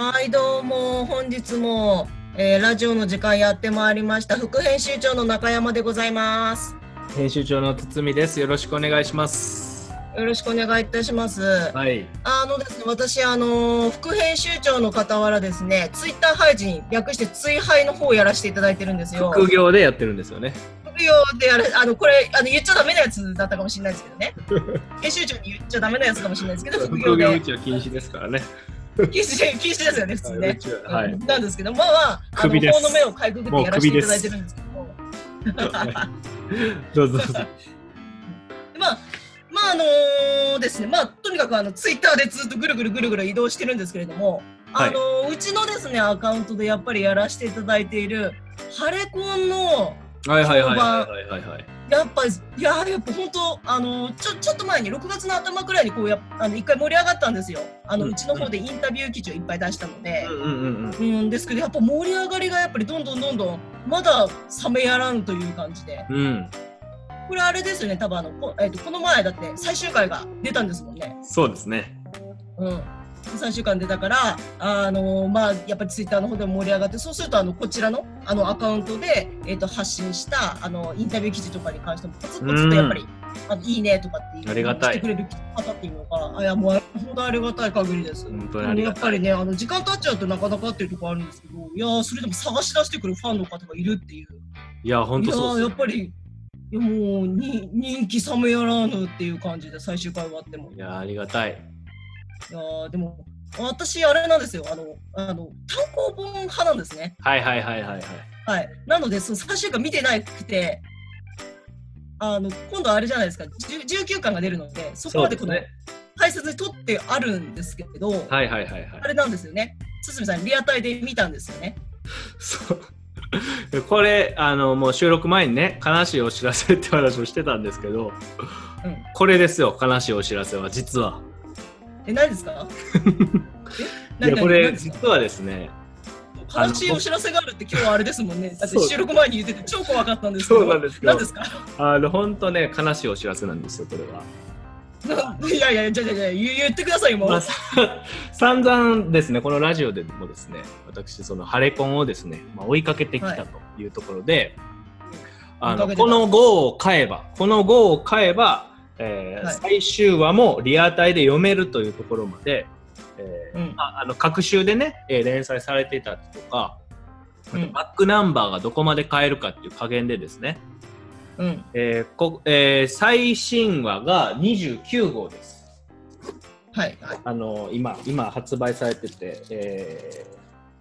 はい、どうも、本日も、えーラジオの時間やってまいりました。副編集長の中山でございます。編集長の堤です。よろしくお願いします。よろしくお願いいたします。はい。あのですね、私、あのー副編集長の傍らですね、ツイッター配信、略してツイハイの方をやらせていただいてるんですよ。副業でやってるんですよね。副業でやる、あの、これ、あの、言っちゃダメなやつだったかもしれないですけどね。編集長に言っちゃダメなやつかもしれないですけど、副業で。副業うちは禁止ですからね。禁止、禁止ですよね、普通ね。ははい。なんですけど、まあまあ、首です法の目をかいくぐってやらせていただいてるんですけど。どうぞどうぞ。まあ、まああのですね、まあとにかくあのツイッターでずっとぐるぐるぐるぐる移動してるんですけれども、はいあのうちのですねアカウントでやっぱりやらせていただいているハレコンのはいはいはいはいはいはい。やっぱりいややっぱ本当あのちょちょっと前に6月の頭くらいにこうやあの一回盛り上がったんですよ。あの、ううんちの方でインタビュー記事をいっぱい出したので。うんうんうんうん。うんですけどやっぱ盛り上がりがやっぱりどんどんどんどんまだ冷めやらんという感じでうん、これあれですよね多分あのこ,、えっとこの前だって最終回が出たんですもんね。そうですね。うん3週間出たから、あのまあ、やっぱりツイッターの方でも盛り上がってそうするとあのこちらのあのアカウントで、えっと発信したあのインタビュー記事とかに関してもポツポツとやっぱり、あのいいねとかっていうありがたいしてくれる方っていうのがあいやもう本当ありがたい限りです。本当に。やっぱりねあの時間経っちゃうとなかなかっていうところあるんですけどいやーそれでも探し出してくるファンの方がいるっていういや、本当そうやっぱりいやもうに人気冷めやらぬっていう感じで最終回終わってもいや、ありがたい。いやーでも私あれなんですよあのあの単行本派なんですねはいはいはいはいはい。はいなのでその最終回見てなくてあの今度あれじゃないですか10 19巻が出るのでそこまでこのそうですね大切に取ってあるんですけど、はいはいはいはいあ。れなんですよね堤さんリアタイで見たんですよねそう。これ、あの、もう収録前にね、悲しいお知らせって話をしてたんですけど、うんこれですよ、悲しいお知らせは、実は。え何ですか？えいや、何これ、実はですね、悲しいお知らせがあるって今日はあれですもんね。だって収録前に言ってて超怖かったんですけど。そうなんですけど何ですか？あの、本当ね、悲しいお知らせなんですよ、これは。な いやいや、じゃあじゃあじゃあ言言ってくださいよ、もう。まあ、さ散々ですね、このラジオでもですね、私、そのハレコンをですね、まあ、追いかけてきたというところで、あの追いかけてたこの号を買えば、この号を買えば、えーはい最終話もリアタイで読めるというところまで、えーうんまあ、あの各週でね、えー連載されていたりとか、うんバックナンバーがどこまで買えるかっていう加減でですね、うん。えーこえー最新話が29号です。はい。はいあの今今発売されてて、えー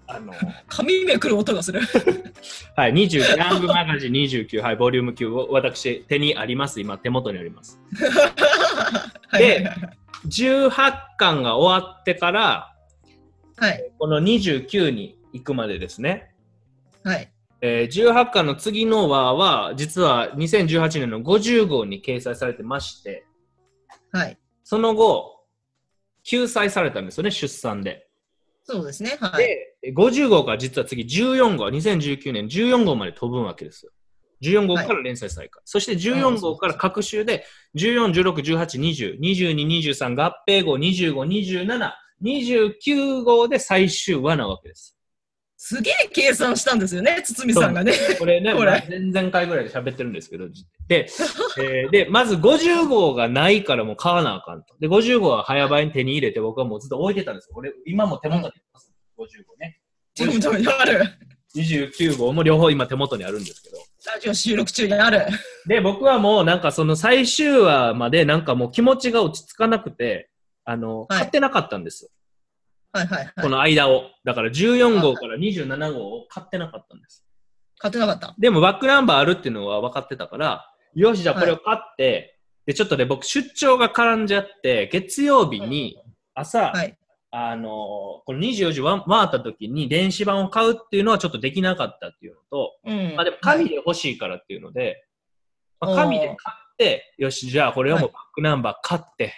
あの 紙めくる音がする。はい、20ヤングマガジン29、はい、ボリューム9を私手にあります、今手元にあります。はいはいはい18巻が終わってから、はい。この29に行くまでですね、はい。えー18巻の次の話は、実は2018年の50号に掲載されてまして、はい。その後、救済されたんですよね、出産で。そうですね。はい。で、50号から実は次14号、2019年14号まで飛ぶわけですよ。14号から連載再開。そして14号から各週で14、16、18、20、22、23合併号、25、27、29号で最終話なわけです。すげえ計算したんですよね、堤さんがね。これね、これまあ前々回ぐらいで喋ってるんですけど、で、えーで、まず50号がないからもう買わなあかんと。で、50号は早場に手に入れて僕はもうずっと置いてたんですよ。俺、今も手元にあります。50号ね。ちょっとある。29号も両方今手元にあるんですけど。ラジオ収録中にある。で、僕はもうなんかその最終話までなんかもう気持ちが落ち着かなくて、あの、はい買ってなかったんですよ。はいはいはい。この間を。だから14号から27号を買ってなかったんです。買ってなかった。でもバックナンバーあるっていうのは分かってたから、よし、じゃあこれを買って、で、ちょっとね、僕出張が絡んじゃって、月曜日に朝、はい。あのーこの24時わ回った時に電子版を買うっていうのはちょっとできなかったっていうのと、うん。まあでも紙で欲しいからっていうので、まあ、紙で買って、よし、じゃあこれはもうバックナンバー買って、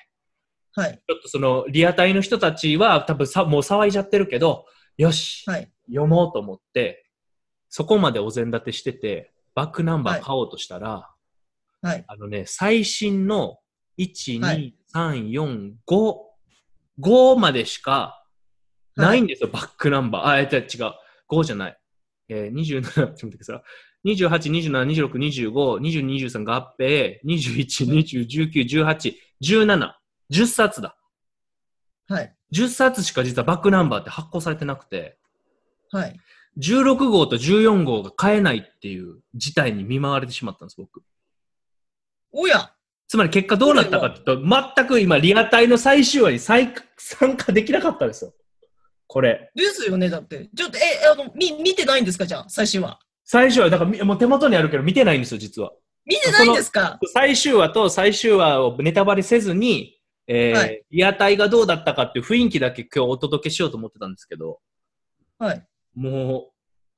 はい。ちょっとそのリアタイの人たちは多分さもう騒いじゃってるけど、よし、はい。読もうと思って、そこまでお膳立てしてて、バックナンバー買おうとしたら、はい。あのね、最新の1、は2、3、4、5、5までしかないんですよ、バックナンバー。あ、えっと、違う。5じゃない。えー、27、ちょっと待ってください。28、27、26、25、22、23合併、21、20、19、18、17。10冊だ。はい。10冊しか実はバックナンバーって発行されてなくて、はい。16号と14号が買えないっていう事態に見舞われてしまったんです、僕。おやつまり結果どうなったかっていうと、全く今、リアタイの最終話に再参加できなかったんですよ。これ。ですよね、だって。ちょっと、え、あの、み、見てないんですかじゃあ、最終話。最終話、だからみもう手元にあるけど見てないんですよ、実は。見てないんですか最終話と最終話をネタバレせずに、えーはいリアタイがどうだったかっていう雰囲気だけ今日お届けしようと思ってたんですけど、はい。もう、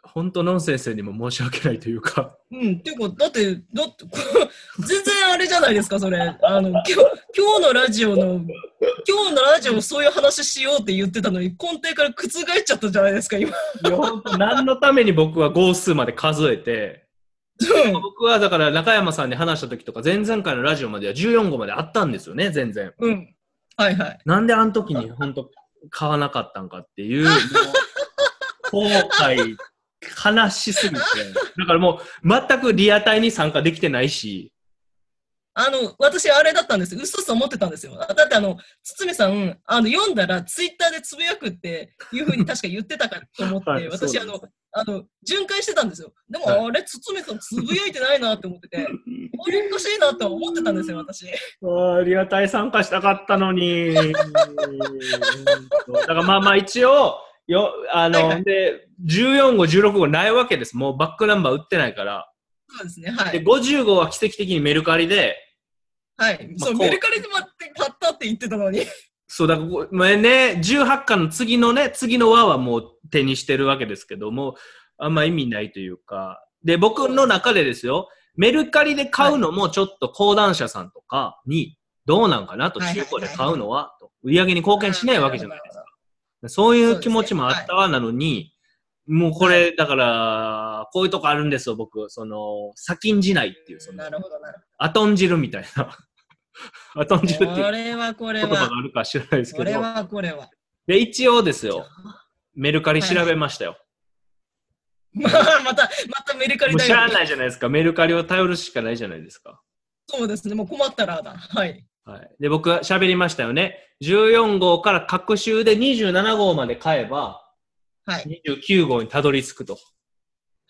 本当ノン先生にも申し訳ないというか、うん、ていうか、だって、だって、こ 全然あれじゃないですか、それ。あの、今日、今日のラジオの、今日のラジオそういう話しようって言ってたのに、根底から覆っちゃったじゃないですか、今。いや本当何のために僕は号数まで数えて、うん僕はだから中山さんに話した時とか前々回のラジオまでは14号まであったんですよね、全然。うん。はいはい。なんであの時に本当買わなかったんかっていう、後悔、悲しすぎて。だからもう全くリアタイに参加できてないし、あの、私、あれだったんですよ。うっそっそ思ってたんですよ。だって、あの、堤さん、あの、読んだら、ツイッターでつぶやくっていうふうに確か言ってたかと思って、はい私、あのあの、巡回してたんですよ。でも、はいあれ、堤さんつぶやいてないなって思ってて、おかしいなって思ってたんですよ、私。あーリアタイ参加したかったのに。だからまあまあ一応、よあの、はいはいで、14号、16号ないわけです。もうバックナンバー売ってないから。そうですね、はで、い。50号は奇跡的にメルカリで、はい。そう、こうメルカリで待って、買ったって言ってたのに。そうだからね、18巻の次のね、次の輪はもう手にしてるわけですけども、あんま意味ないというか。で、僕の中でですよ、メルカリで買うのもちょっと講談社さんとかに、どうなんかなと、はい中古で買うのは、と。売り上げに貢献しないわけじゃないですか。そういう気持ちもあったわなのに、もうこれ、だから、こういうとこあるんですよ、僕。その、先んじないっていう、そのな、るほど、なる後んじるみたいな。後んじるほど。っていうこれは、これ言葉がは、あるか知らないですけど。これは、これは。で、一応ですよ、メルカリ調べましたよ。まあ、また、またメルカリだよもうしゃあ。ないじゃないですか。メルカリを頼るしかないじゃないですか。そうですね、もう困ったらだ。はい。はい。で、僕は喋りましたよね。14号から各週で27号まで買えば、はい。29号にたどり着くと。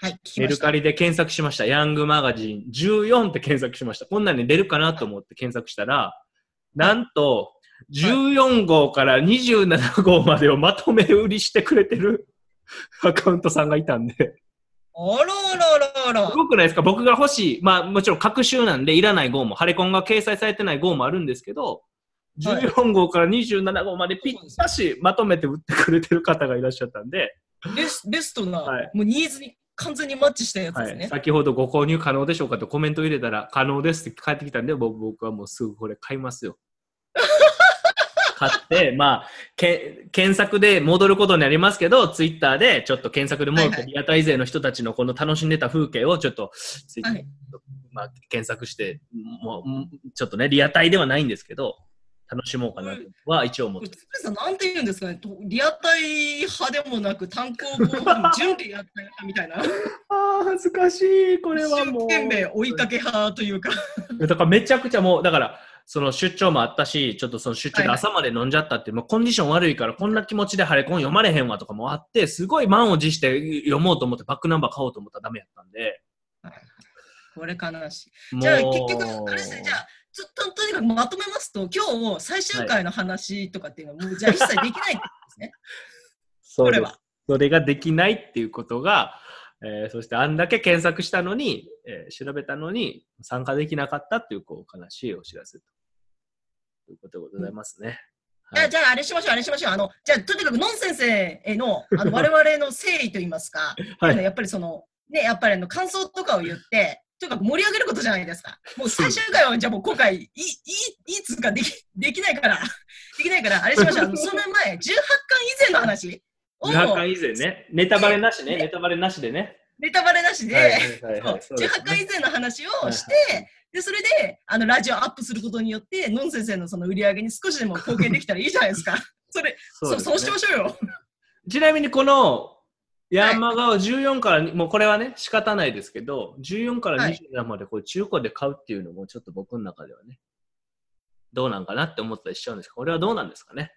はい。メル。カリで検索しました。ヤングマガジン14って検索しました。こんなんに出るかなと思って検索したら、なんと、14号から27号までをまとめ売りしてくれてる アカウントさんがいたんで。あらあらあらあらす。ごくないですか？僕が欲しい。まあもちろん各週なんでいらない号も、ハレコンが掲載されてない号もあるんですけど、はい14号から27号までぴったしまとめて売ってくれてる方がいらっしゃったんで、ベスベストな、はいもうニーズに完全にマッチしたやつですね。はい、先ほどご購入可能でしょうかとコメントを入れたら可能ですって返ってきたんで、僕僕はもうすぐこれ買いますよ。買って、まあけ、検索で戻ることになりますけど、ツイッターでちょっと検索で戻って、はいはいリアタイ勢の人たちのこの楽しんでた風景をちょっとはいまあ、検索して、もううんちょっとね、リアタイではないんですけど、楽しもうかなとは一応思ってつさん、なんて言うんですかね、とリアタイ派でもなく、単行本準リアタイ派みたいな、ああ、恥ずかしい、こ一生懸命追いかけ派というか、だからめちゃくちゃもう、だから、その出張もあったし、ちょっとその出張で朝まで飲んじゃったって、もうコンディション悪いから、こんな気持ちでハレコン読まれへんわとかもあって、すごい満を持して読もうと思って、バックナンバー買おうと思ったらダメやったんで、これ悲しい。もうじゃあ、結局、あれですね、じゃあ、ととにかくまとめますと、今日最終回の話とかっていうのは、もうじゃあ一切できないってことですね。それは。それができないっていうことが、えーそしてあんだけ検索したのに、えー調べたのに参加できなかったっていうこう悲しいお知らせということでございますね。じゃあ、じゃあ、あれしましょう、あれしましょう。あの、じゃあ、とにかく、ノン先生への、あの、我々の誠意といいますか、はいやっぱりその、ね、やっぱりあの、感想とかを言って、とにかく盛り上げることじゃないですか。もう最終回は、じゃあもう今回、いい、いい、つうかでき、できないから、できないから、あれしましょう。その前、18巻以前の話を、18巻以前ね、ネタバレなしね、ねネタバレなしでね。ネタバレなしで、はいはいはいはいそうそうですね18巻以前の話をして、はいで、それで、あの、ラジオアップすることによって、ノン先生のその売り上げに少しでも貢献できたらいいじゃないですか。それ、そう、そうしましょうよ。ちなみにこのヤンマガを14から、もうこれはね、仕方ないですけど、14から27までこれ中古で買うっていうのもちょっと僕の中ではね、どうなんかなって思ったりしちゃうんですか？これはどうなんですかね？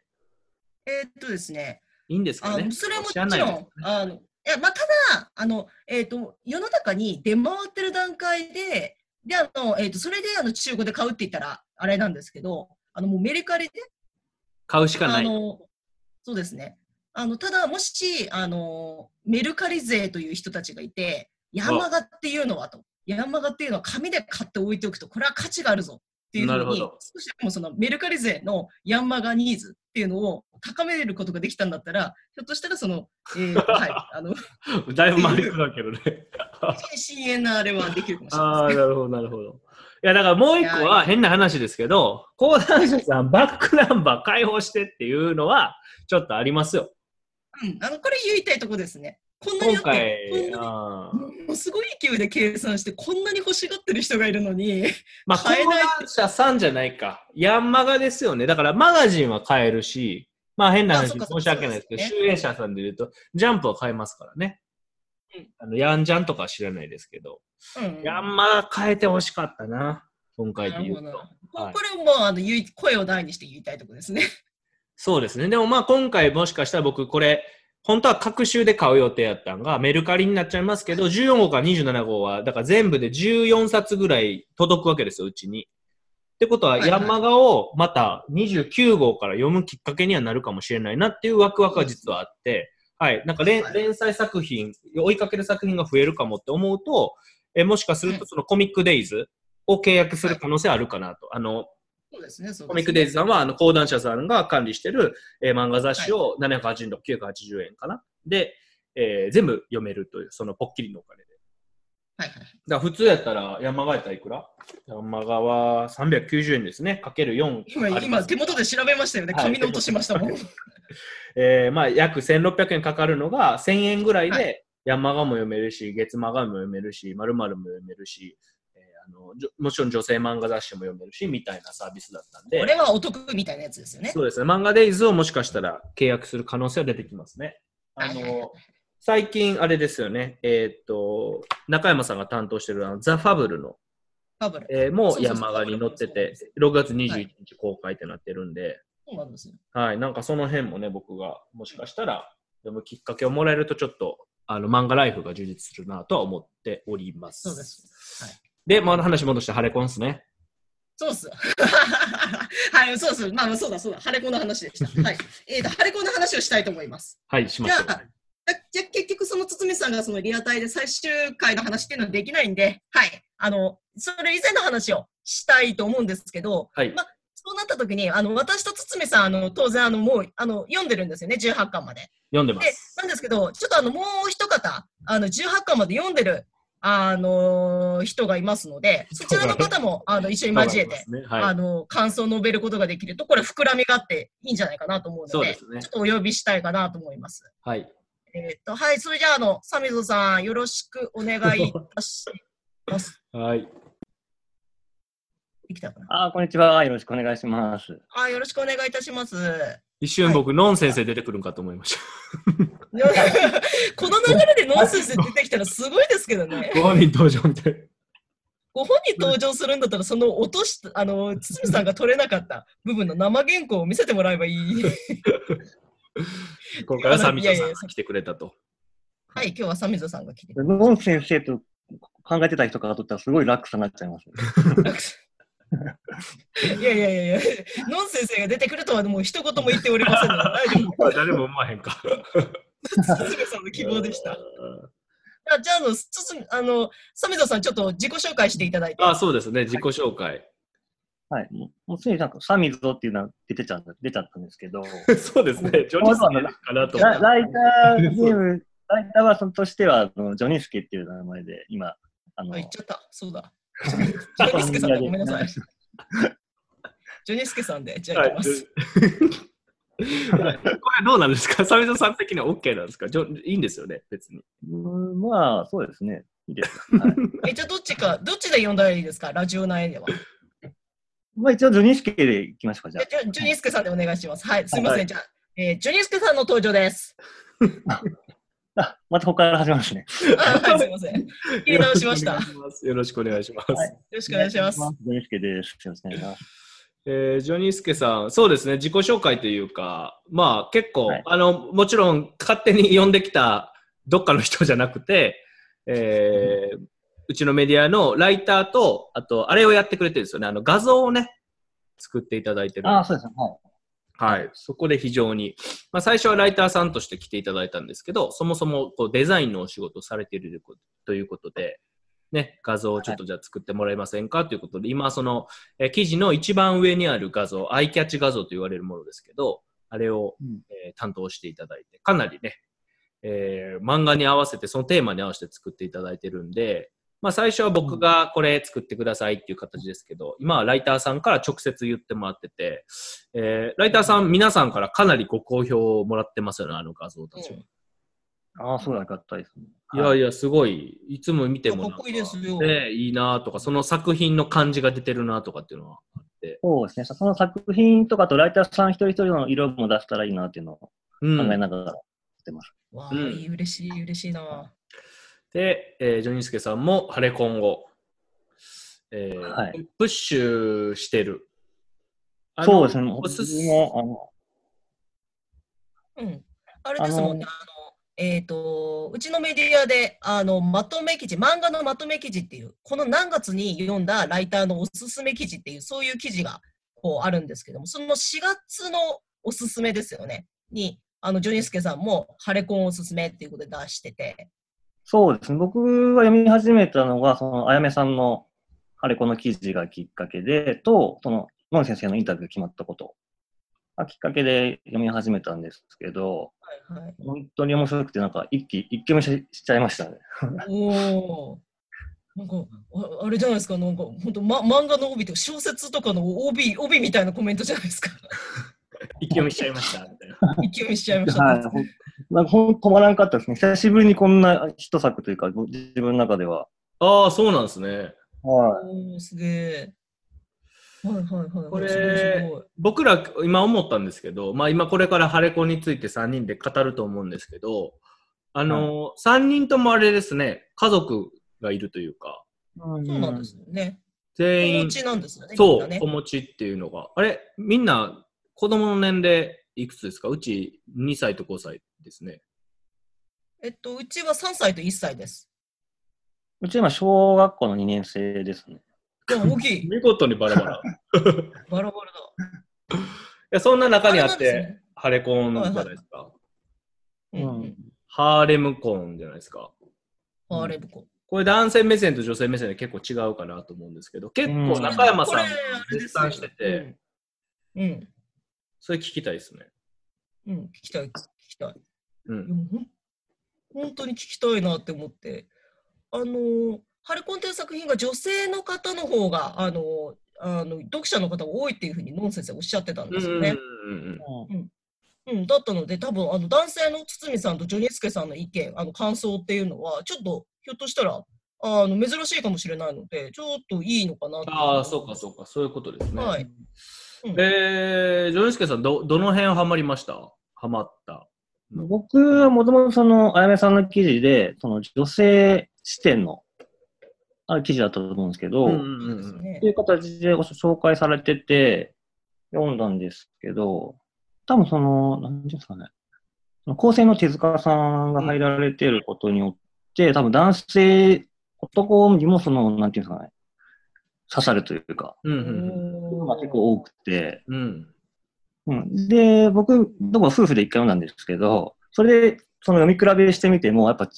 えーっとですね、いいんですかね？それはもちろん、ね。あの、いや、まあ、ただ、あの、えっ、と、世の中に出回ってる段階で、で、あの、えっ、と、それで、あの、中古で買うって言ったら、あれなんですけど、あの、もうメルカリで、買うしかない。そうですね。あの、ただ、もし、あの、メルカリ勢という人たちがいて、ヤンマガっていうのはと、ヤンマガっていうのは紙で買って置いておくと、これは価値があるぞっていうふうに少しでもそのメルカリ勢のヤンマガニーズっていうのを高めることができたんだったら、ひょっとしたらその、えー はい、あの、だいぶ回りくだけどね。深淵なあれはできるかもしれああ、ないですね。なるほど、なるほど。いや、だからもう一個は変な話ですけど、講談社さんバックナンバー開放してっていうのは、ちょっとありますよ。うん、あの、これ言いたいとこですね。こんなに今だって、すごい勢いで計算して、こんなに欲しがってる人がいるのに、まあ、講買えない談社さんじゃないか。ヤンマガですよね。だからマガジンは買えるし、まあ変な話申し訳ないですけど、集英社さんで言うと、ジャンプは買えますからね。うんあのヤンジャンとかは知らないですけど、うん。ヤンマガ変えてほしかったな。今回なで言うと。はいこれもあの言い声を大にして言いたいところですね。そうですね。でもまあ今回もしかしたら僕これ、本当は各週で買う予定やったんが、メルカリになっちゃいますけど、14号から27号は、だから全部で14冊ぐらい届くわけですよ、うちに。ってことは、はいはいヤンマガをまた29号から読むきっかけにはなるかもしれないなっていうワクワクは実はあって、はい。なんか連はい連載作品、追いかける作品が増えるかもって思うと、えもしかするとそのコミックデイズを契約する可能性あるかなと。あの、そうですね。コミックデイズさんは、あの、講談社さんが管理してる、えー漫画雑誌を780円と980円かな。で、えー全部読めるという、そのポッキリのお金で。はいはい。だ普通やったら、ヤンマガやったらいくら？ヤンマガは390円ですね。かける4。今、今手元で調べましたよね。はい紙の音しましたもん。えーまあ、約1600円かかるのが1000円ぐらいはで、ヤンマガも読めるし、月マガも読めるし、まるも読めるし、えーあのもちろん女性漫画雑誌も読めるし、みたいなサービスだったんで。これはお得みたいなやつですよね。そうですね。漫画デイズをもしかしたら契約する可能性は出てきますね。あの、最近あれですよね。えーっと、中山さんが担当してるあのザ・ファブルの、バブル。えーもそううそうそうヤンマガに載ってて、6月21日公開ってなってるんで、そうなんですよ。はい、なんかその辺もね、僕がもしかしたら読むきっかけをもらえると、ちょっとあの漫画ライフが充実するなとは思っております。そうです。はい。で、まあ、話戻してハレコンっすね。そうっす。はい、そうっす。まあ、そうだ、そうだ。ハレコの話でした。はい。えーと、ハレコの話をしたいと思います。はい、しましょう。じゃあ、じゃあ結局その堤さんがそのリアタイで最終回の話っていうのはできないんで、はい。あの、それ以前の話をしたいと思うんですけど、はい。まそうなった時に、あの、私と堤さん、あの、当然、あの、もう、あの、読んでるんですよね、18巻まで。で読んでます。、なんですけど、ちょっとあの、もう一方、あの、18巻まで読んでる、あの人がいますので、そちらの方も、あの、一緒に交えて、ね、はい。あの、感想を述べることができると、これ膨らみがあっていいんじゃないかなと思うので、そうですねちょっとお呼びしたいかなと思います。はい。えーっと、はい、それじゃあ、あの、サミゾさん、よろしくお願いいたします。はい。できたかな？あー、こんにちは。よろしくお願いします。あ、よろしくお願いいたします。一瞬僕、ノン先生出てくるんかと思いました。この流れでノンセンス出てきたらすごいですけどね。ご本人登場みたい。ご本人登場するんだったら、その落とし、あの、堤さんが取れなかった部分の生原稿を見せてもらえばいい。今回はサミいやいやトさんが来てくれたと。はい、今日はサミゾさんが来て。ノン先生と考えてた人からとったらすごい落差になっちゃいます。いやいやいやいや、ノン先生が出てくるとはもう一言も言っておりませんので、大丈夫。誰も思わへんか。堤さんの希望でした。あじゃあ、あの、つつあの、サミゾさん、ちょっと自己紹介していただいて。あ、そうですね。自己紹介。はい。もうもうすでになんかサミゾっていうのは出てちゃった出ちゃったんですけど、そうですね。ジョニーさんかなとラライターネーム、ライターはそのとしてはあのジョニスケっていう名前で今、あの、あ、言っちゃった。そうだ。ジョニスケさんでごめんなさい。ジョニスケさんで、じゃあはい行きます。これどうなんですか？サミゾさん的には OK なんですか？ジョいいんですよね、別に。うんまあ、そうですね。いいです。はい、え、じゃあどっちか、どっちで読んだらいいですか？ラジオ内では。まあ一応ジョニスケでいきましょうか、じゃあジョジョニスケさんでお願いします。はい、すいません。はいじゃあ、えージョニスケさんの登場です。あ、またここから始まるんですね。あはい、すいません。切り直しました。よよろしくお願いします。はいろしくお願いします。ジョニスケです。よろしくお願いします。えージョニースケさん、そうですね、自己紹介というか、まあ結構、はいあの、もちろん勝手に呼んできたどっかの人じゃなくて、えーうちのメディアのライターと、あと、あれをやってくれてるんですよね、あの画像をね、作っていただいてる。ああ、そうですね。はい。はい。そこで非常に、まあ最初はライターさんとして来ていただいたんですけど、そもそもこうデザインのお仕事をされているということで、ね、画像をちょっとじゃあ作ってもらえませんかということで、今その、えー記事の一番上にある画像、アイキャッチ画像と言われるものですけど、あれを、うん。えー担当していただいて、かなりね、えー漫画に合わせて、そのテーマに合わせて作っていただいてるんで、まあ最初は僕がこれ作ってくださいっていう形ですけど、今はライターさんから直接言ってもらってて、えーライターさん皆さんからかなりご好評をもらってますよね、あの画像たちは。ああ、そうだ、よかったですね。いやいや、すごい、いつも見てもなんかっこいいですよね、いいなとか、その作品の感じが出てるなとかっていうのはあって、そうですね。その作品とかとライターさん一人一人の色も出せたらいいなっていうのを考うんえながらやってます。わあ、うん嬉しい、嬉しいな。で、えージョニースケさんも、晴れ今後、えーはいプッシュしてる。そうですね。おすす僕もうん。あれですもんね、あの、えっ、と、うちのメディアで、あの、まとめ記事、漫画のまとめ記事っていう、この何月に読んだライターのおすすめ記事っていう、そういう記事が、こう、あるんですけども、その4月のおすすめですよね、に、あの、ジョニスケさんも、ハレコンおすすめっていうことで出してて、そうですね。僕が読み始めたのが、その、あやめさんの、あれこの記事がきっかけで、と、その、野口先生のインタビューが決まったことがきっかけで読み始めたんですけど、はいはい。本当に面白くて、なんか一気、一気見ししちゃいましたね。おお。なんか、ああれじゃないですか、なんか、本当、ま、漫画の帯とか小説とかの帯、帯みたいなコメントじゃないですか？一気読みしちゃいました、みたいな。一気読みしちゃいました。はい。なんかほん止まらんかったですね。久しぶりにこんな一作というか、自分の中では。ああ、そうなんですね。はおー、すげえ。はいはいはい。これ僕ら今思ったんですけど、まあ今これからハレコンについて3人で語ると思うんですけど、あの、3人ともあれですね、家族がいるというか、い。そうなんですよね。全員お持、ちなんですよね。そう、なね子持ちっていうのが。あれ、みんな子供の年齢いくつですか？うち2歳と5歳ですね。えっと、うちは3歳と1歳です。うち今、小学校の2年生ですね。でも大きい。見事にバラバラ。い バラバラや、そんな中にあってね、ハレコンじゃないですか。だ。うんうん。ハーレムコンじゃないですか。ハーレブコ。これ男性目線と女性目線で結構違うかなと思うんですけど、結構中山さん絶賛してて、うん。うん。それ聞きたいですね。うん。聞きたい、聞きたい。うん本当に聞きたいなって思って、あのーハレコンという作品が女性の方の方が、あのーあの読者の方が多いっていうふうにノン先生おっしゃってたんですよね。うんうんうん、だったので、多分あの男性の堤さんとジョニスケさんの意見、あの感想っていうのは、ちょっとひょっとしたらあの珍しいかもしれないので、ちょっといいのかなとああ、そうかそうか、そういうことですね。はい。うんえー、ジョニスケさん、ど、どの辺ハマりました？ハマった。僕はもともとその、あやめさんの記事で、その女性視点の、ある記事だったと思うんですけど、うんうっんうんうん。ですねていう形でご紹介されてて、読んだんですけど、多分その、なんていうんですかね、構成の手塚さんが入られてることによって、多分男性、男にもその、なんていうんですかね、刺さるというか、うんうん結構多くて、うん。うん、で、僕、どこ夫婦で一回読んだんですけど、それで、その読み比べしてみても、やっぱ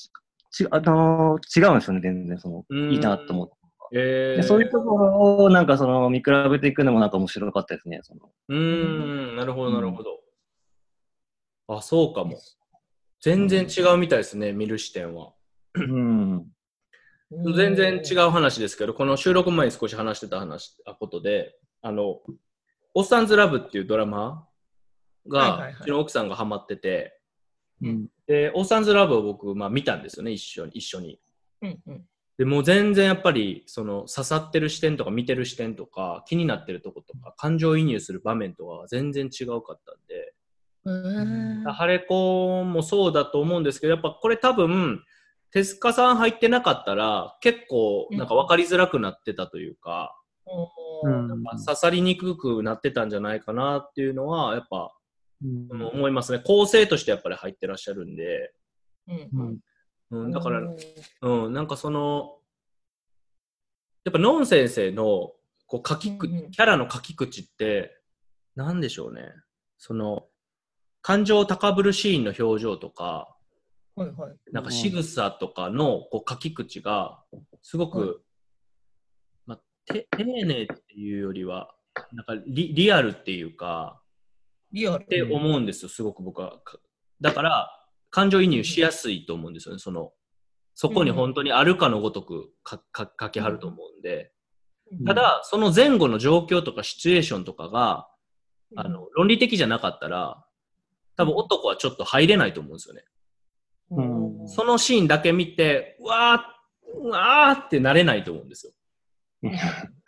ち、ちあのー違うんですよね、全然、その、うんいいなと思って。えー、でそういうところを、なんかその、見比べていくのもなんか面白かったですね、その。うーん、なるほど、なるほど。あ、そうかも。全然違うみたいですね、見る視点は。うん。全然違う話ですけど、この収録前に少し話してた話、あことで、あの、おっさんずラブっていうドラマがはいはいはい、うちの奥さんがハマってて、うん。で、おっさんずラブを僕、まあ見たんですよね、一緒に。一緒に。うんうん。でもう全然やっぱり、その刺さってる視点とか見てる視点とか、気になってるとことか、感情移入する場面とかは全然違うかったんで、へーハレコンもそうだと思うんですけど、やっぱこれ多分、手塚さん入ってなかったら、結構なんか分かりづらくなってたというか、うん。まあ刺さりにくくなってたんじゃないかなっていうのは、やっぱ、うんうん思いますね。構成としてやっぱり入ってらっしゃるんで、うん。だから、うん。うん、なんかその、やっぱノン先生のこう書きく、うんうん。キャラの書き口って、なんでしょうね。その、感情高ぶるシーンの表情とか、はいはい。なんか仕草とかのこう書き口が、すごく、はい。まあ、て丁寧っていうよりは、なんかリリアルっていうか、リアルっ。て思うんですよ、すごく僕は。かだから、感情移入しやすいと思うんですよね、その、そこに本当にあるかのごとくかか書きはると思うんで。ただ、その前後の状況とかシチュエーションとかが、あの、論理的じゃなかったら、多分男はちょっと入れないと思うんですよね。うんそのシーンだけ見て、うわー、うわーってなれないと思うんですよ。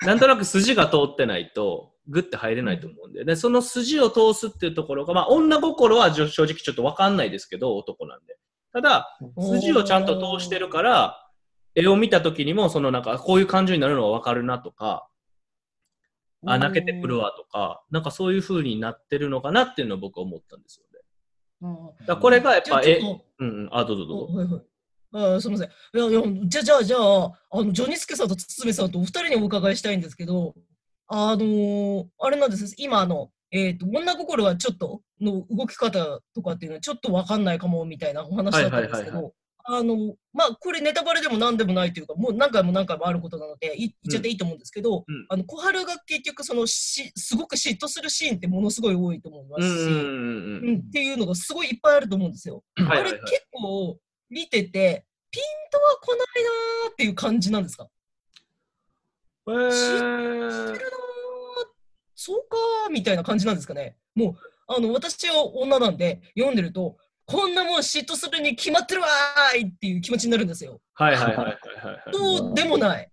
なんとなく筋が通ってないと、グッて入れないと思うんで、で、その筋を通すっていうところが、まあ、女心は正直ちょっとわかんないですけど、男なんで。ただ、筋をちゃんと通してるから、絵を見た時にも、そのなんか、こういう感情になるのがわかるなとか、あ、泣けてくるわとか、なんかそういう風になってるのかなっていうのを僕は思ったんですよね。うん。だこれがやっぱ、えうんうん、あ、どうぞどうぞ。はいはい。あーすみません。いやいや、じゃあ、じゃあ、じゃあ、あの、ジョニスケさんと堤さんとお二人にお伺いしたいんですけど、あのーあれなんです。今、あの、えっ、と、女心がちょっとの動き方とかっていうのはちょっとわかんないかもみたいなお話だったんですけど、あの、まあ、これネタバレでも何でもないというか、もう何回も何回もあることなので、い言っちゃっていいと思うんですけど、うんあの、小春が結局、そのし、すごく嫉妬するシーンってものすごい多いと思いますし、うんっていうのがすごいいっぱいあると思うんですよ。あれ。結構見てて、ピンとは来ないなーっていう感じなんですか？えーみたいな感じなんですかね。もう、あの、私は女なんで読んでると、こんなもん嫉妬するに決まってるわーいっていう気持ちになるんですよ。はいはいはいはいはいはい。そうでもない。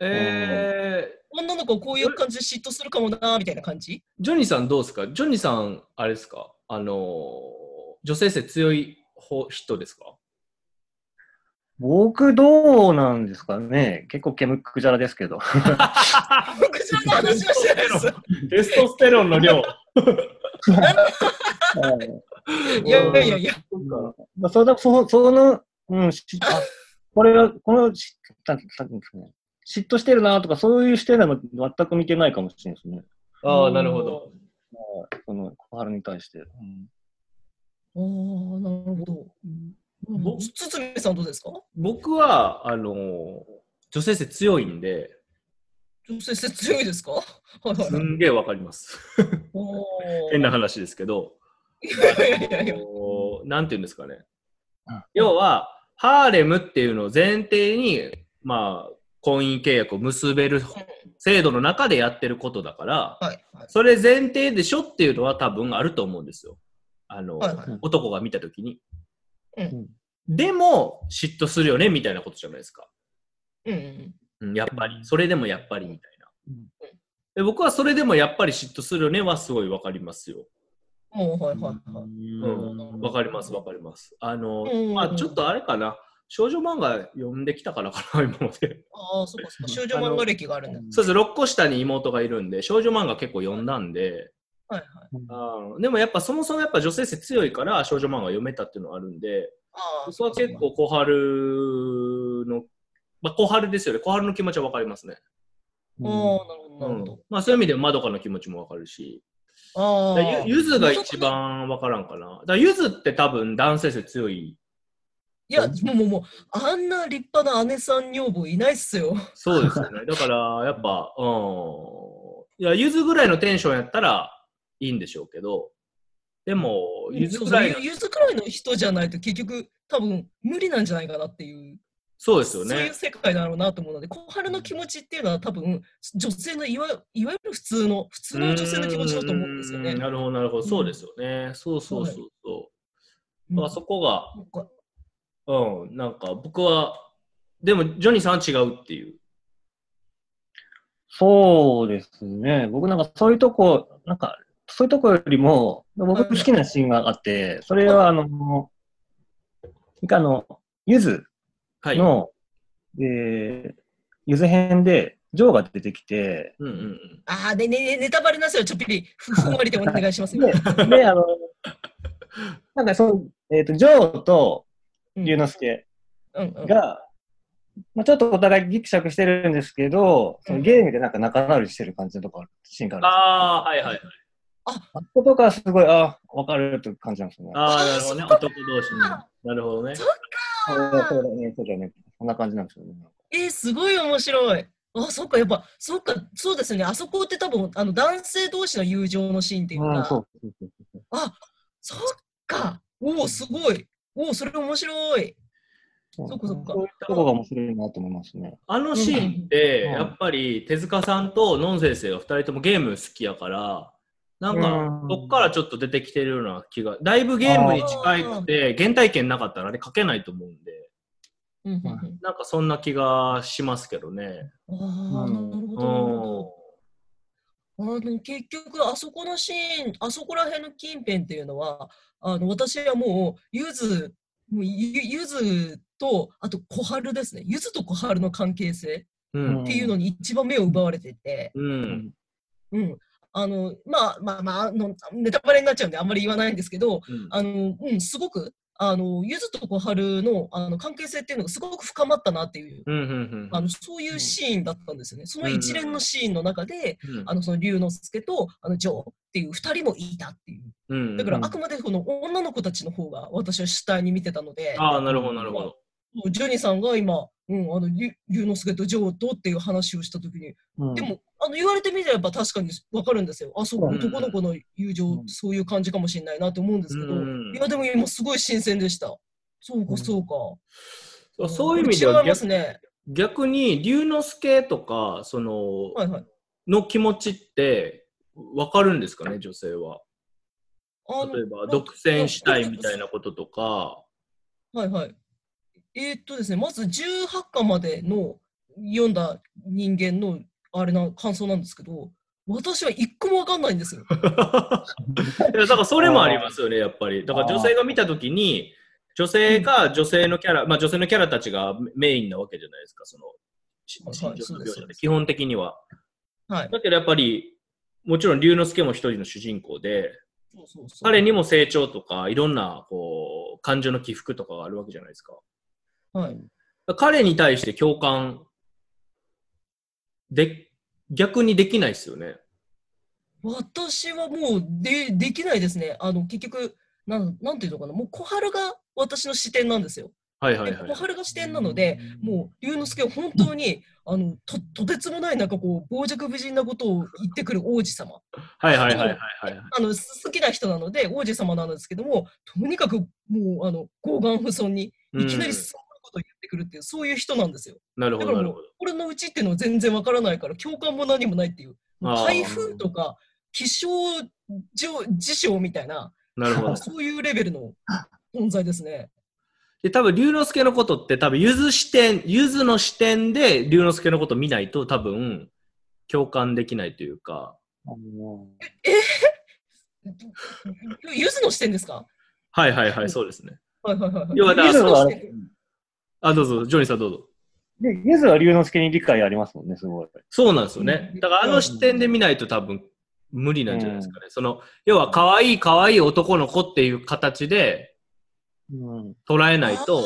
えー、女の子こういう感じで嫉妬するかもなーみたいな感じ？ジョニーさんどうですか？ジョニーさん、あれですか？あのー、女性性強い方人ですか？僕どうなんですかね結構ケムクジャラですけど。僕じゃの話はしてないです。テストステロンの量。い やいやいやいや。まあ、その、そその、うん、しあこれは、この、しなんてさっきですね、嫉妬してるなとか、そういう視点でも全く見てないかもしれないですね。ああ、なるほど。その、小春に対して。うんおー、なるほど。ぼつ堤さんどうですか？僕は、あのー、女性性強いんで、女性性強いですか？すんげえわかります。変な話ですけど、なんていうんですかねうん。要は、ハーレムっていうのを前提に、まあ、婚姻契約を結べる制度の中でやってることだから、はいはい。それ前提でしょっていうのは多分あると思うんですよ。あの、はいはい男が見たときに。うんでも、嫉妬するよねみたいなことじゃないですか。うんうん。うん、やっぱり。それでもやっぱりみたいなうん。で僕はそれでもやっぱり嫉妬するよねはすごいわかりますよ。もうはいはいはい。うん。わかりますわかります。あの、うんまあちょっとあれかな。少女漫画読んできたからかな、今まで。ああ、そうかそうか。少女漫画歴があるんだ。そうです。6個下に妹がいるんで、少女漫画結構読んだんで、はいはい。でもやっぱそもそもやっぱ女性性強いから少女漫画読めたっていうのはあるんで、ああ、僕は結構小春の、まあ小春ですよね。小春の気持ちはわかりますね。ああ、なるほど。まあそういう意味でまどかの気持ちもわかるし、あゆゆずが一番わからんかな。だゆずって多分男性性強い。いや、もうもうもう、あんな立派な姉さん女房いないっすよ。そうですよね。だからやっぱ、うん。いや、ゆずぐらいのテンションやったらいいんでしょうけど、でも、ゆずそうそうぐらいのゆゆずくらいの人じゃないと結局多分無理なんじゃないかなっていう、そうですよねそういう。世界だろうなと思うので、小春の気持ちっていうのは多分女性のいわいわゆる普通の、普通の女性の気持ちだと思うんですよね。なるほど、なるほど。そうですよね。そうそうそうそう。うんあそこが、なんかうん、なんか僕は、でも、ジョニーさんは違うっていう。そうですね。僕なんかそういうとこ、なんか、そういうとこよりも、僕好きなシーンがあって、それはあの、あの、ゆずはい。の、えー、ゆず編で、ジョーが出てきて、うんうんうん。ああ、で、ね、ネタバレなすよ、ちょっぴり、ふふんわりでお願いしますよ。で、で、あの、なんかその、えっ、と、ジョーとうん龍之介うんうん。が、まあ、ちょっとお互いギクシャクしてるんですけど、そのゲームでなんか仲直りしてる感じのとこある、シーンがあるんですよ。ああ、はいはいはい。あそことかすごい、あわかるって感じなんですよね。ああ、なるほどね。あそっ男同士に。なるほどね。そうそうだね、そうだね。そんな感じなんですよね。えー、すごい面白い。あ、そっか、やっぱ、そっか、そうですよね。あそこって多分、あの、男性同士の友情のシーンっていううん、か、そうそうそうそう。あ、そっか。おお、すごい。おお、それ面白い。そうそっかそっかそういったとこが面白いなと思いますね。あのシーンって、うんやっぱり手塚さんとノン先生が2人ともゲーム好きやから、なんかうん、そっからちょっと出てきてるような気が、だいぶゲームに近くて、原体験なかったらあれ書けないと思うんで、うんうんうんなんかそんな気がしますけどね。ああ、うんなるほど、なるうほど。あの結局、あそこのシーン、あそこら辺の近辺っていうのは、あの私はもう、ゆず、もうゆゆずと、あと小春ですね。ゆずと小春の関係性。っていうのに一番目を奪われてて、うん。うん。あの、まあまあまああの、ネタバレになっちゃうんであんまり言わないんですけど、うんあの、うん、すごく、あの、ゆずと小春のあの関係性っていうのがすごく深まったなっていう、うん。うん。あの、そういうシーンだったんですよね。その一連のシーンの中で、うんあの、その龍之介と、あの、ジョーっていう二人もいたっていう。うん。だから、うんあくまでこの女の子たちの方が私は主体に見てたので、ああ、なるほど、なるほど。ジョニーさんが今、うん、あの、龍龍之介とジョーとっていう話をしたときに、うんでも、あの、言われてみれば確かにわかるんですよ。あ、そう、うん男の子の友情、うんそういう感じかもしれないなと思うんですけど、うんいや、でも今すごい新鮮でした。そうか、うんそうか。そうそういう意味では違います逆ね。逆に、龍之介とか、その、はいはい。の気持ちって、わかるんですかね、女性は？例えば、独占したいみたいなこととか。はいはい。えーっとですね、まず18巻までの読んだ人間のあれな感想なんですけど、私は一個もわかんないんですよ。いやだからそれもありますよね、やっぱり。だから女性が見たときに、女性が女性のキャラ、まあ女性のキャラたちがメインなわけじゃないですか、その、基本的には。はい。だけどやっぱり、もちろん龍之介も一人の主人公で、そうそうそう彼にも成長とか、いろんな、こう、感情の起伏とかがあるわけじゃないですか。はい。彼に対して共感で、逆にできないですよね。私はもうでできないですね。あの結局なん、なんていうのかな、もう小春が私の視点なんですよ。はいはいはいで小。春が視点なので、もう龍之介は本当に あのととてつもないなんかこう傍若無人なことを言ってくる王子様。はいはいはいはいはい。あのす好きな人なので王子様なんですけども、とにかくもうあの傲岸不尊にいきなりことを言ってくるっていう、そういう人なんですよ。なるほだからもうど俺のうちっていうのは全然わからないから、共感も何もないっていう。台風とか気象上事象みたいな、なるほど。そういうレベルの存在ですね。で、多分、龍之介のことって、多分、ゆず視点、ゆずの視点で、龍之介のこと見ないと、多分、共感できないというか。あの ゆずの視点ですか？はいはいはい、そうですね。はいはいはいはい。要はだからあ、どうぞ、ジョニーさんどうぞ。で、ゆずは龍之介に理解ありますもんね、すごい。そうなんですよねう。んだから、あの視点で見ないと多分、無理なんじゃないですかね。その、要は、可愛い可愛い男の子っていう形でうん。捉えないと、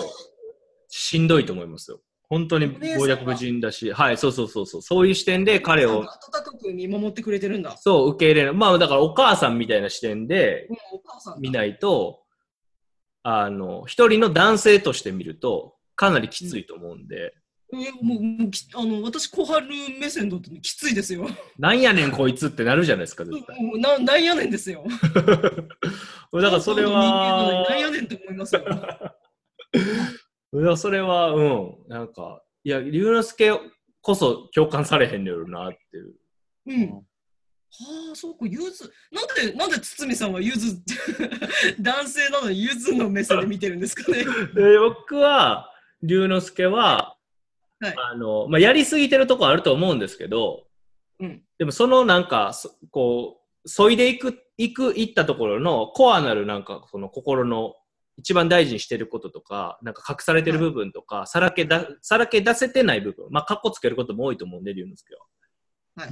しんどいと思いますよ。本当にお姉さんが傍若無人だし、はい、そうそうそうそう、そういう視点で彼を温、かく見守ってくれてるんだ。そう、受け入れる。まあ、だからお母さんみたいな視点で見ないと、あの、一人の男性として見ると、かなりきついと思うんで、えもうもうきあの私、小春目線だときついですよ。なんやねんこいつってなるじゃないですか、絶対。もうななんやねんですよ。だからそれは、なんやねんって思いますよ。だからそれは、うん、なんか、いや、龍之介こそ共感されへんのよなっていう。うん。はあ、そうか、ゆず。なんで、なんで堤さんはゆず、男性なのにゆずの目線で見てるんですかね。で僕は、龍之介は、はいあの、まあ、やりすぎてるとこあると思うんですけど、うん。でもそのなんか、そこう、そいでいく、いく、いったところのコアなるなんか、その心の一番大事にしてることとか、なんか隠されてる部分とか、さらけだ、さらけ出せてない部分、まあ、カッコつけることも多いと思うんで、龍之介は。はい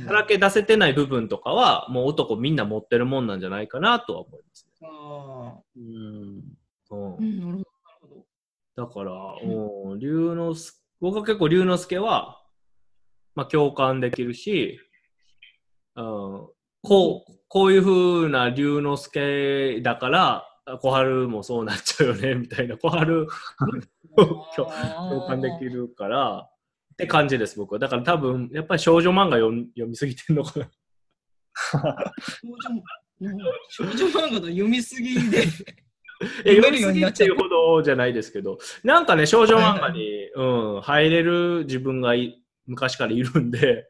さらけ出せてない部分とかは、もう男みんな持ってるもんなんじゃないかなとは思いますね。あうん。ーうん、なるほど、なるほど。だから、うん、龍之介、僕は結構龍之介は、まあ共感できるし、うん、こう、こういう風な龍之介だから、小春もそうなっちゃうよね、みたいな、小春共共感できるから、って感じです、僕は。だから多分、やっぱり少女漫画読み読みすぎてんのかな。少女少女漫画の読みすぎで。え読うになっちゃうっていうほどじゃないですけど、なんかね、少女漫画に、うん、入れる自分がい昔からいるんで、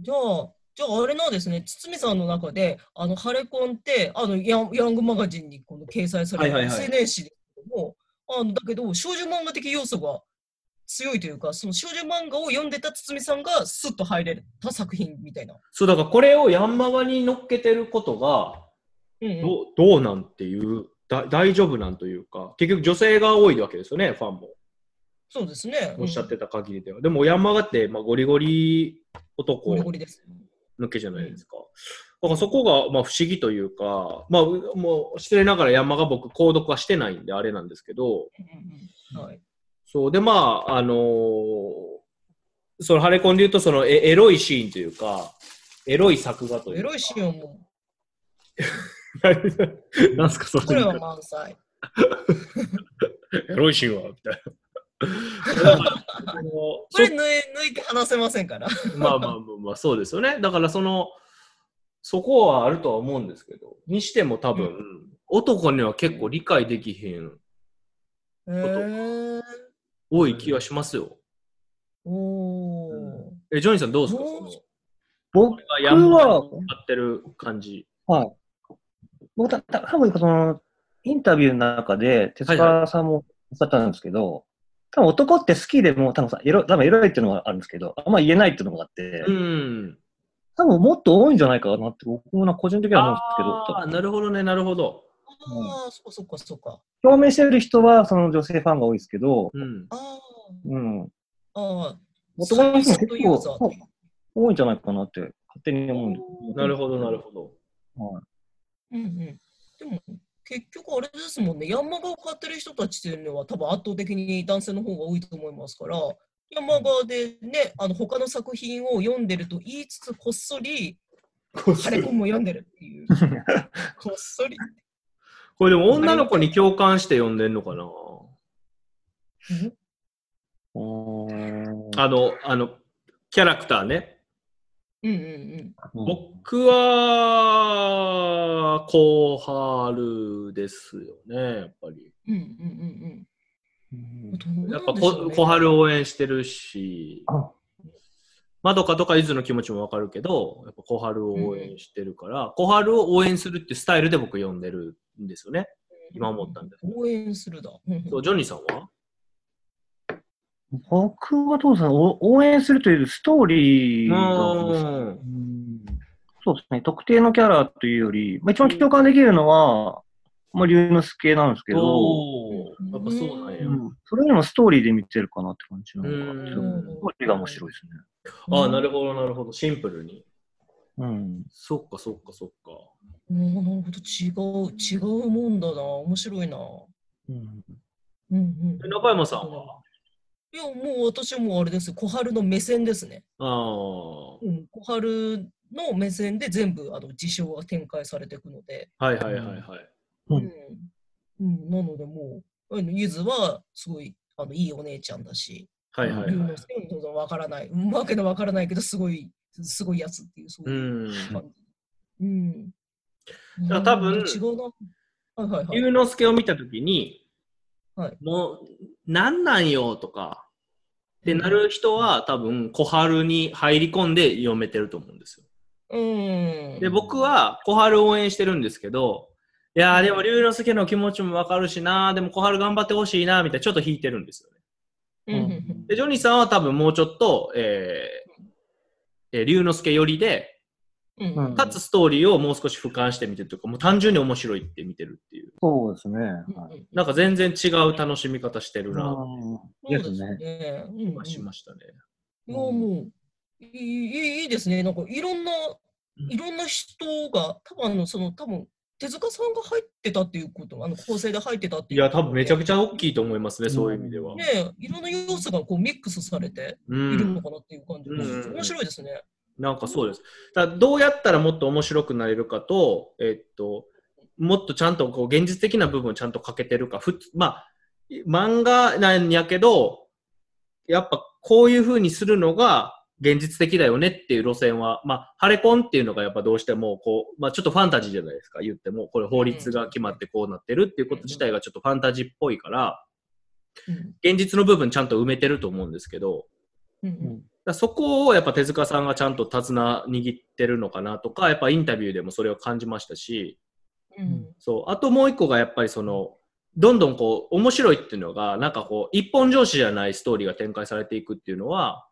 じゃあ、じゃああれなんですね、堤さんの中で、あの、ハレコンって、あの、ヤンヤングマガジンにこの掲載される SNS 誌ですけども、あの、だけど、少女漫画的要素が強いというか、その少女漫画を読んでた堤さんがスッと入れた作品みたいな。そう、だからこれをヤンマガに乗っけてることが、どうどうなんっていう、だ大丈夫なんというか、結局女性が多いわけですよね、ファンも。そうですね。おっしゃってた限りでは。でもヤンマガって、まあ、ゴリゴリ男ゴリゴリです。抜けじゃないですか。だからそこが、まあ、不思議というか、まあ、うもう失礼ながらヤンマガ僕、購読はしてないんであれなんですけど、うんうんはい。そう、で、まあ、あのーそのハレコンで言うと、そのエエロいシーンというか、エロい作画というか。エロいシーンはもな んすか、それ。う、これは満載。エロいシーンはみたいな。これ抜い抜いて話せませんから。そまあまあまあまあ、そうですよね。だからその、そこはあるとは思うんですけど、にしても多分、う男には結構理解できへん、へー。多い気がしますよ。おー。え、ジョニーさんどうですか？僕ヤンマガには、使ってる感じ。はい。僕た、た多分その、インタビューの中で、手塚さんもおっしゃったんですけど、多分男って好きでも、多分さ、エロ、多分エロいっていうのがあるんですけど、あんま言えないっていうのがあって、うん。多分もっと多いんじゃないかなって僕もな個人的には思うんですけど、ああ、なるほどね、なるほど。ああ、そっかそっかそっか。表明してる人はその女性ファンが多いですけど、うん。あうん。あ、ああ。男の人も結構多いんじゃないかなって勝手に思うんでなるほど、なるほど。はいうんうん。でも、結局あれですもんね、ヤンマガを買ってる人たちっていうのは多分圧倒的に男性の方が多いと思いますから、ヤンマガでね、あの他の作品を読んでると言いつつ、こっそり、ハレコンも読んでるっていう。こっそり。これでも女の子に共感して読んでんのかな？あの、あの、キャラクターね。うんうんうん。うん僕は、コハルですよね、やっぱり。うんうんうんうん。やっぱなんでしょうねこ小春応援してるし、あまどかとか伊豆の気持ちもわかるけど、やっぱ小春を応援してるから、小春を応援するっていうスタイルで僕読んでるんですよね。今思ったんです。応援するだ。うんうんそうジョニーさんは？僕はどうですか応援するというストーリーが、そうですね、特定のキャラというより、まあ、一番共感できるのは、まあ、龍之介なんですけど、やっぱそうなんや。うんそれよりもストーリーで見てるかなって感じなのか。ストーリーが面白いですね。ああ、なるほど、なるほど。シンプルに。うん。そっか、そっか、そっか。うんなるほど、違う、違うもんだな。面白いな。うんうんうんで中山さんは？いや、もう私はもうあれですよ。小春の目線ですね。ああ、うん、小春の目線で全部あの事象が展開されていくので。はいはいはいはい。うんうん。うん、なのでもう、あのゆずはすごいあのいいお姉ちゃんだし、はいはいはい龍之。介はどうぞわからない。うんわけのわからないけど、すごい、すごいやつっていう、そうう。いうん感じ。うん。だから多分うん違うな。はいはいはい。龍之介を見たときに、はいもう、なんなんよとか、ってなる人は多分小春に入り込んで読めてると思うんですよ。うん。で、僕は小春応援してるんですけど、いやーでも龍之介の気持ちもわかるしな、でも小春頑張ってほしいな、みたいなちょっと引いてるんですよね。うんで、ジョニーさんは多分もうちょっと、えー、えー龍之介寄りで、うんうんかつストーリーをもう少し俯瞰して見てるというか、もう単純に面白いって見てるっていう。そうですね。うんはいなんか全然違う楽しみ方してるな、そうですね。ね。うんしましたね。いや、もう、いいいいいいですね。なんか、いろんな、んいろんな人が、多分あの、その、多分手塚さんが入ってたっていうこと、あの、構成で入ってたっていう。いや、多分めちゃくちちゃ大きいと思いますね、そういう意味では。ねえいろんな要素がこうミックスされてういるんの。かなっていう感じで、うん面白いですね。なんかそうです。だどうやったらもっと面白くなれるかと、えっと、もっとちゃんとこう現実的な部分をちゃんと欠けてるか、ふつまあ、漫画なんやけど、やっぱこういう風にするのが現実的だよねっていう路線は、まあ、ハレコンっていうのがやっぱどうしても、こう、まあちょっとファンタジーじゃないですか、言っても、これ法律が決まってこうなってるっていうこと自体がちょっとファンタジーっぽいから、うん。現実の部分ちゃんと埋めてると思うんですけど、うんそこをやっぱ手塚さんがちゃんと手綱握ってるのかなとか、やっぱインタビューでもそれを感じましたし、うん。そう、あともう一個がやっぱりその、どんどんこう、面白いっていうのが、なんかこう、一本上司じゃないストーリーが展開されていくっていうのは、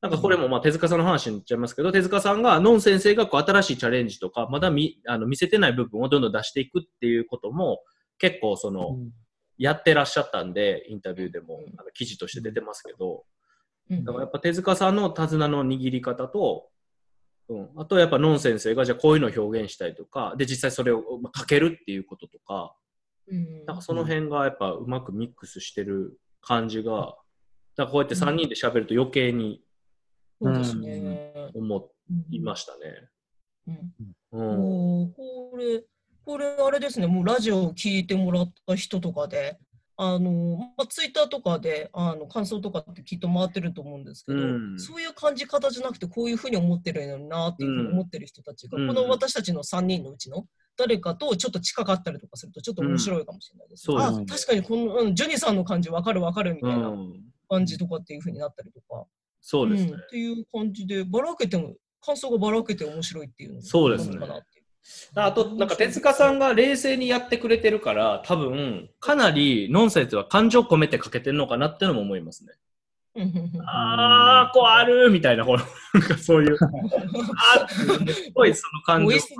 なんかこれもまあ手塚さんの話になっちゃいますけど、手塚さんが、ノン先生がこう新しいチャレンジとか、まだ見あの見せてない部分をどんどん出していくっていうことも、結構その、やってらっしゃったんで、インタビューでもうん。あの記事として出てますけど、うんだからやっぱ手塚さんの手綱の握り方と、うん、あとやっぱノン先生がじゃあこういうのを表現したいとか、で実際それをまあかけるっていうこととか、うんなんかその辺がやっぱうまくミックスしてる感じが、だからこうやって3人で喋ると余計にそうですね。思いましたね。うん。うん。もうこれ、これあれですね、もうラジオを聞いてもらった人とかで、あの、まあ、ツイッターとかで、あの、感想とかってきっと回ってると思うんですけど、うん。そういう感じ方じゃなくて、こういうふうに思ってるのになっていうふうに思ってる人たちが、うん。この私たちの3人のうちの誰かとちょっと近かったりとかすると、ちょっと面白いかもしれないです。あうん。そうです確かにこの、うんジョニーさんの感じわかるわかるみたいなうん、感じとかっていうふうになったりとか、そうですね。ん。っていう感じで、ばらけても、感想がばらけて面白いっていうのがそうですねあと、なんか手塚さんが冷静にやってくれてるから、多分、かなりノンセンスは感情込めてかけてるのかなってのも思いますね。あー、こうあるみたいな、ほら、なんかそういう、あーすごいその感情。ボイスで、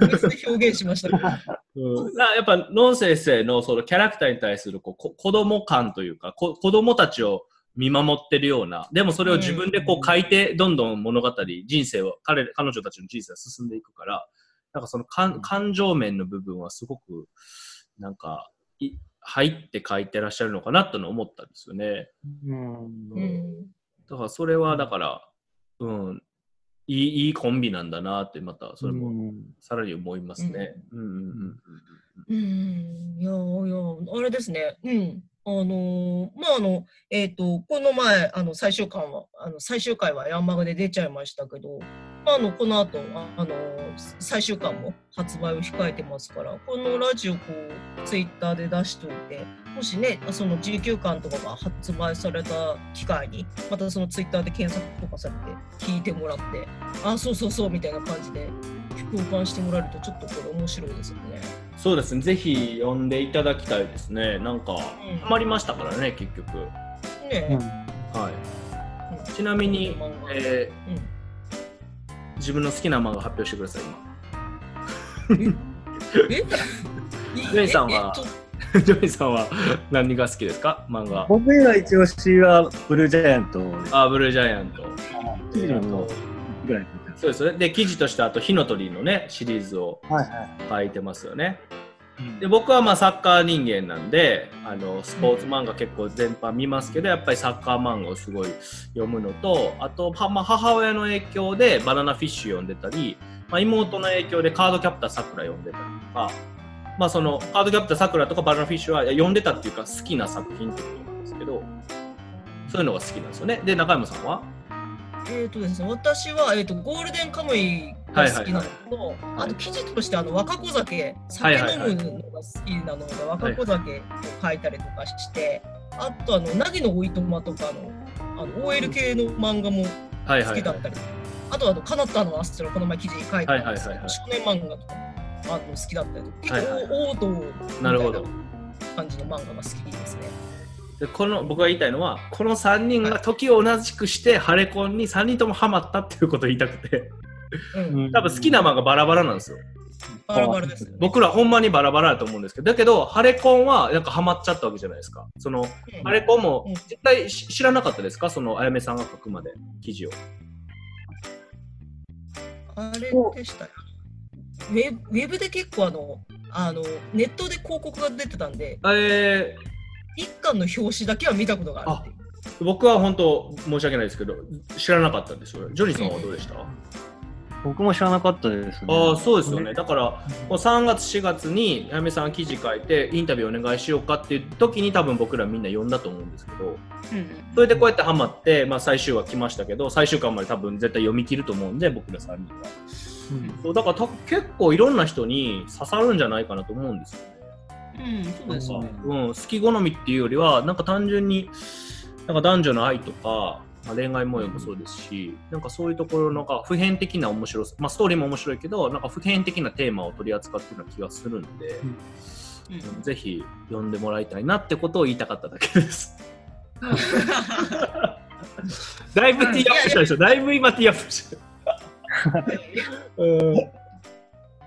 ボイスで表現しましたけど。うん、なやっぱ、ノン先生のそのキャラクターに対するこうこ子供感というかこ、子供たちを見守ってるような、でもそれを自分でこう書いて、どんどん物語、人生を、彼彼女たちの人生が進んでいくから、なんかその感感情面の部分はすごく、なんか、い入って書いてらっしゃるのかなとの思ったんですよね。うん。うん。だからそれはだから、うん、いいいいコンビなんだなって、またそれもさらに思いますね。うん。うんうんうんうん、いやいや、あれですね、うん。あのーまあ、あの、えっ、と、この前、あの、最終巻は、あの、最終回はヤンマガで出ちゃいましたけど、まあ、あの、この後、ああのー最終巻も発売を控えてますから、このラジオ、こう、ツイッターで出しといて、もしね、その19巻とかが発売された機会に、またそのツイッターで検索とかされて、聞いてもらって、あ、そうそうそう、みたいな感じで、共感してもらえると、ちょっとこれ面白いですよね。そうですね、ぜひ読んでいただきたいですね。なんか、うんハマりましたからね、結局。ねはい。うんちなみにえうんー自分の好きな漫画発表してください、えジョニーさんは？ジョニーさんは？何が好きですか？漫画。僕の一押しはブルージャイアント。あ、ブルージャイアント。記事のぐらいそうですね。で、記事として、あと、火の鳥のね、シリーズをはいはい。書いてますよね。で僕はまあサッカー人間なんであのスポーツ漫画結構全般見ますけどやっぱりサッカー漫画をすごい読むのとあと、はまあ、母親の影響でバナナフィッシュ読んでたり、まあ、妹の影響でカードキャプターさくら読んでたりとか、まあ、そのカードキャプターさくらとかバナナフィッシュは読んでたっていうか好きな作品ってことなんですけどそういうのが好きなんですよね。で中山さんは？えっ、とですね、私は、えー、とゴールデンカムイが好きなの。と、あと記事としてあの若子酒、酒飲むのが好きなので、若子酒を書いたりとかして、あとあの、凪のおいとまとかのあの OL 系の漫画もはいはいはい。好きだったり、あとあの、カナッタのアストロ、この前記事に書いたんですけど、はいはいはいはい。少年漫画とかもあの好きだったりとか、結はいはい。構王道みたいなるほど。な感じの漫画が好きですね。でこの僕が言いたいのはこの3人が時を同じくしてハレコンに3人ともハマったっていうことを言いたくて。うん。多分好きな漫画バラバラなんですよ。バラバラですよね。僕らほんまにバラバラだと思うんですけど、だけど、ハレコンはなんかハマっちゃったわけじゃないですか。その、うんハレコンもうん絶対し知らなかったですか？その、あやめさんが書くまで、記事を。あれでしたよ。ウェブウェブで結構あの、あの、ネットで広告が出てたんで、え一巻の表紙だけは見たことがある僕は本当申し訳ないですけど、知らなかったんですよ。ジョニーさんはどうでした、僕も知らなかったですね。ああ、そうですよね。だから、もう3月、4月に、あやめさん記事書いて、インタビューお願いしようかっていう時に多分僕らみんな読んだと思うんですけど、それでこうやってハマって、まあ最終話来ましたけど、最終巻まで多分絶対読み切ると思うんで、僕ら3人は。うんそうだからた結構いろんな人に刺さるんじゃないかなと思うんですよね。うん、そうですね。うん、好き好みっていうよりは、なんか単純に、なんか男女の愛とか、まあ、恋愛模様もそうですし、なんかそういうところのなんか普遍的な面白さ、まあストーリーも面白いけど、なんか普遍的なテーマを取り扱ってるような気がするんで、うん。ぜひ読んでもらいたいなってことを言いたかっただけです。だいぶティーアップしたでしょ？だいぶ今ティーアップした。うん。い。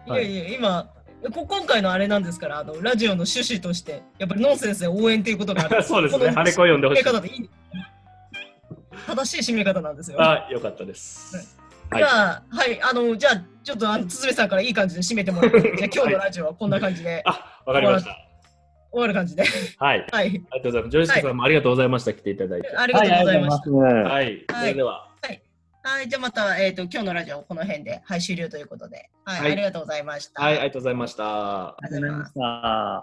やいや、今、こ今回のあれなんですから、あのラジオの趣旨として、やっぱりノンセンスで応援っていうことがある。そうですね。このハレコ読んでほしい正しい締め方なんですよ。あ、よかったです。はいじゃあ、はい、あの、じゃあ、ちょっと、あの、つづめさんからいい感じで締めてもらって、じゃあ、今日のラジオはこんな感じで、あ、わかりました。終わる感じで。はい。はい、ありがとうございます。ジョイスケさんもありがとうございました。来ていただいて。ありがとうございました。はい。それでは。はい、じゃあまた、えっ、と、今日のラジオこの辺で、はい、終了ということで、はい、はいありがとうございました。はい、ありがとうございました。ありがとうございました。